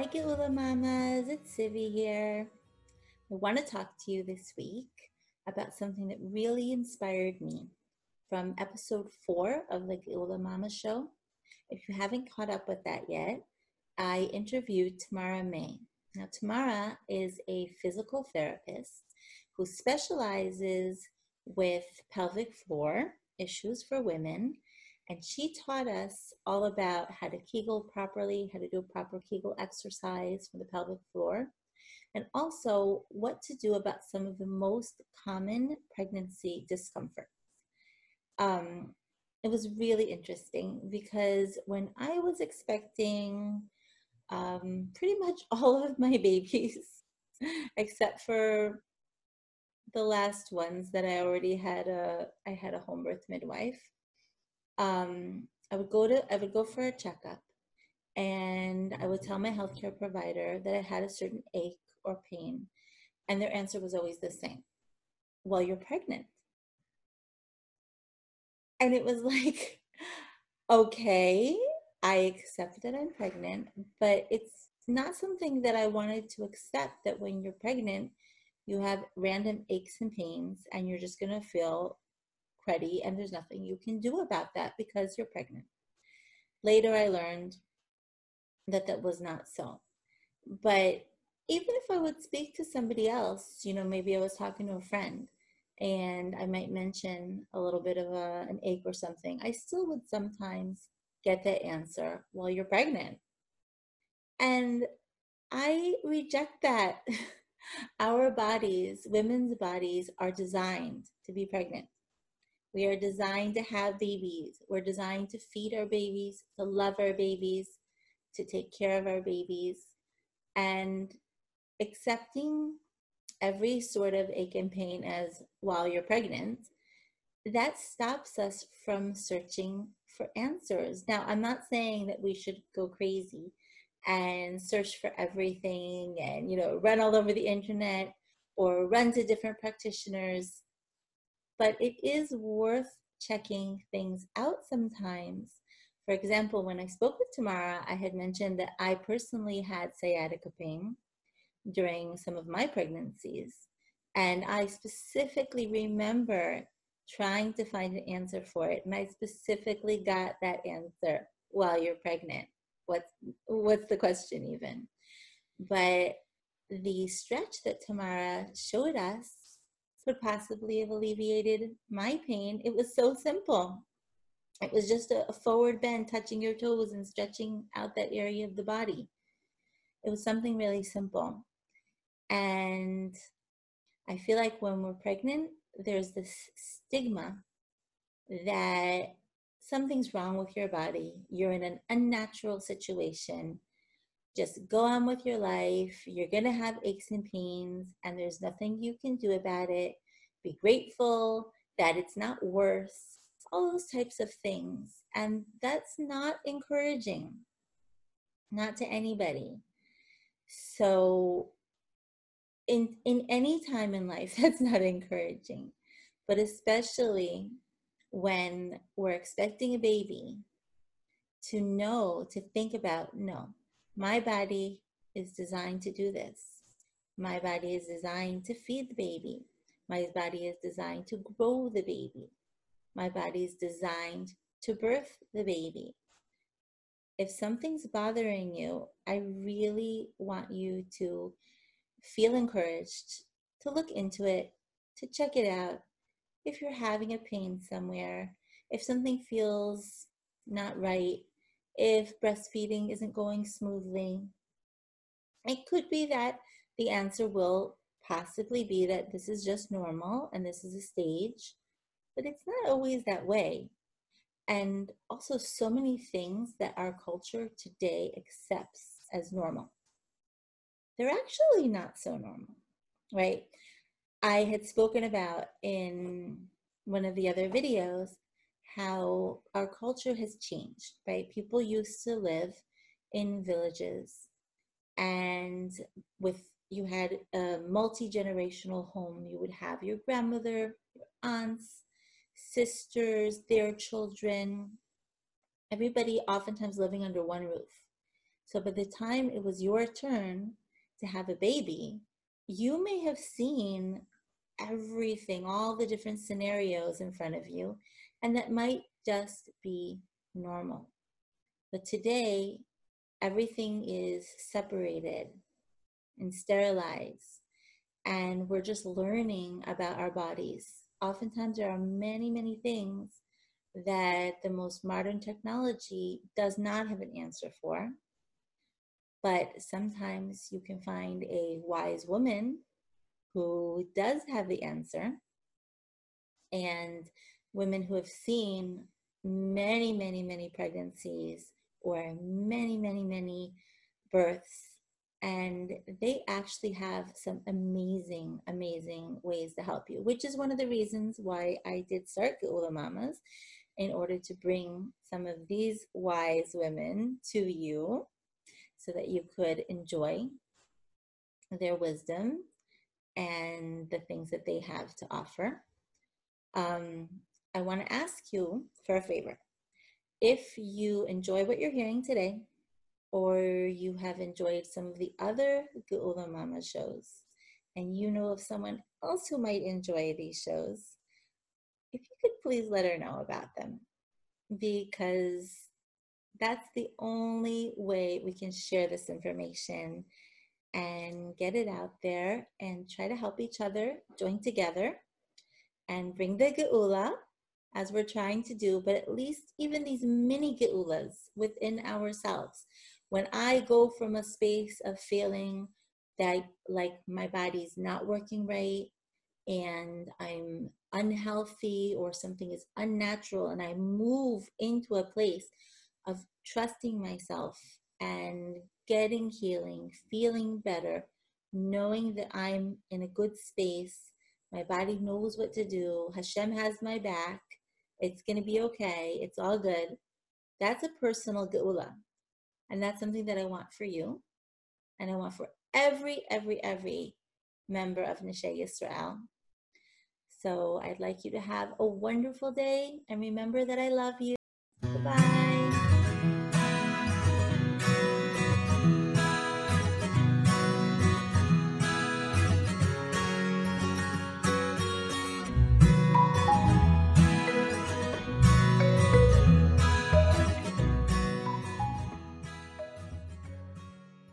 Hi, Geula Mamas. It's Tzivi here. I want to talk to you this week about something that really inspired me from episode four of the Geula Mama show. If you haven't caught up with that yet, I interviewed Tamara May. Now, Tamara is a physical therapist who specializes with pelvic floor issues for women and she taught us all about how to Kegel properly, how to do a proper Kegel exercise for the pelvic floor, and also what to do about some of the most common pregnancy discomforts. Um, it was really interesting because when I was expecting um, pretty much all of my babies, except for the last ones that I already had a I had a home birth midwife um, I would go to I would go for a checkup, and I would tell my healthcare provider that I had a certain ache or pain, and their answer was always the same: "Well, you're pregnant." And it was like, okay, I accept that I'm pregnant, but it's not something that I wanted to accept that when you're pregnant, you have random aches and pains and you're just going to feel cruddy and there's nothing you can do about that because you're pregnant. Later, I learned that that was not so. But even if I would speak to somebody else, you know, maybe I was talking to a friend and I might mention a little bit of a, an ache or something, I still would sometimes get the answer, well, you're pregnant. And I reject that. Our bodies, women's bodies, are designed to be pregnant. We are designed to have babies. We're designed to feed our babies, to love our babies, to take care of our babies. And accepting every sort of ache and pain as while you're pregnant, that stops us from searching for answers. Now, I'm not saying that we should go crazy and search for everything and, you know, run all over the internet or run to different practitioners but it is worth checking things out sometimes. For example, when I spoke with Tamara, I had mentioned that I personally had sciatica pain during some of my pregnancies. And I specifically remember trying to find an answer for it. And I specifically got that answer while you're pregnant. What's, what's the question, even? But the stretch that Tamara showed us could possibly have alleviated my pain. It was so simple. It was just a, a forward bend, touching your toes and stretching out that area of the body. It was something really simple. And I feel like when we're pregnant, there's this stigma that something's wrong with your body. You're in an unnatural situation just go on with your life. You're going to have aches and pains, and there's nothing you can do about it. Be grateful that it's not worse, all those types of things. And that's not encouraging, not to anybody. So, in, in any time in life, that's not encouraging, but especially when we're expecting a baby to know, to think about, no, my body is designed to do this. My body is designed to feed the baby. My body is designed to grow the baby. My body is designed to birth the baby. If something's bothering you, I really want you to feel encouraged to look into it, to check it out. If you're having a pain somewhere, if something feels not right, if breastfeeding isn't going smoothly. It could be that the answer will possibly be that this is just normal and this is a stage, but it's not always that way. And also, so many things that our culture today accepts as normal. They're actually not so normal, right? I had spoken about in one of the other videos how our culture has changed, right? People used to live in villages and with you had a multi-generational home. You would have your grandmother your aunts sisters their children. Everybody oftentimes living under one roof. So by the time it was your turn to have a baby, you may have seen everything, all the different scenarios in front of you, and that might just be normal. But today, everything is separated and sterilized, and we're just learning about our bodies. Oftentimes, there are many, many things that the most modern technology does not have an answer for. But sometimes you can find a wise woman who does have the answer, and women who have seen many, many, many pregnancies or many, many, many births. And they actually have some amazing, amazing ways to help you, which is one of the reasons why I did start Geula Mamas in order to bring some of these wise women to you so that you could enjoy their wisdom and the things that they have to offer. Um, I want to ask you for a favor. If you enjoy what you're hearing today, or you have enjoyed some of the other Geula Mama shows, and you know of someone else who might enjoy these shows, if you could please let her know about them, because that's the only way we can share this information and get it out there and try to help each other join together and bring the geula as we're trying to do, but at least even these mini geulas within ourselves. When I go from a space of feeling that like my body's not working right and I'm unhealthy or something is unnatural, and I move into a place of trusting myself and getting healing, feeling better, knowing that I'm in a good space. My body knows what to do. Hashem has my back. It's going to be okay. It's all good. That's a personal geula. And that's something that I want for you. And I want for every, every, every member of Neshe Yisrael. So I'd like you to have a wonderful day and remember that I love you. Goodbye.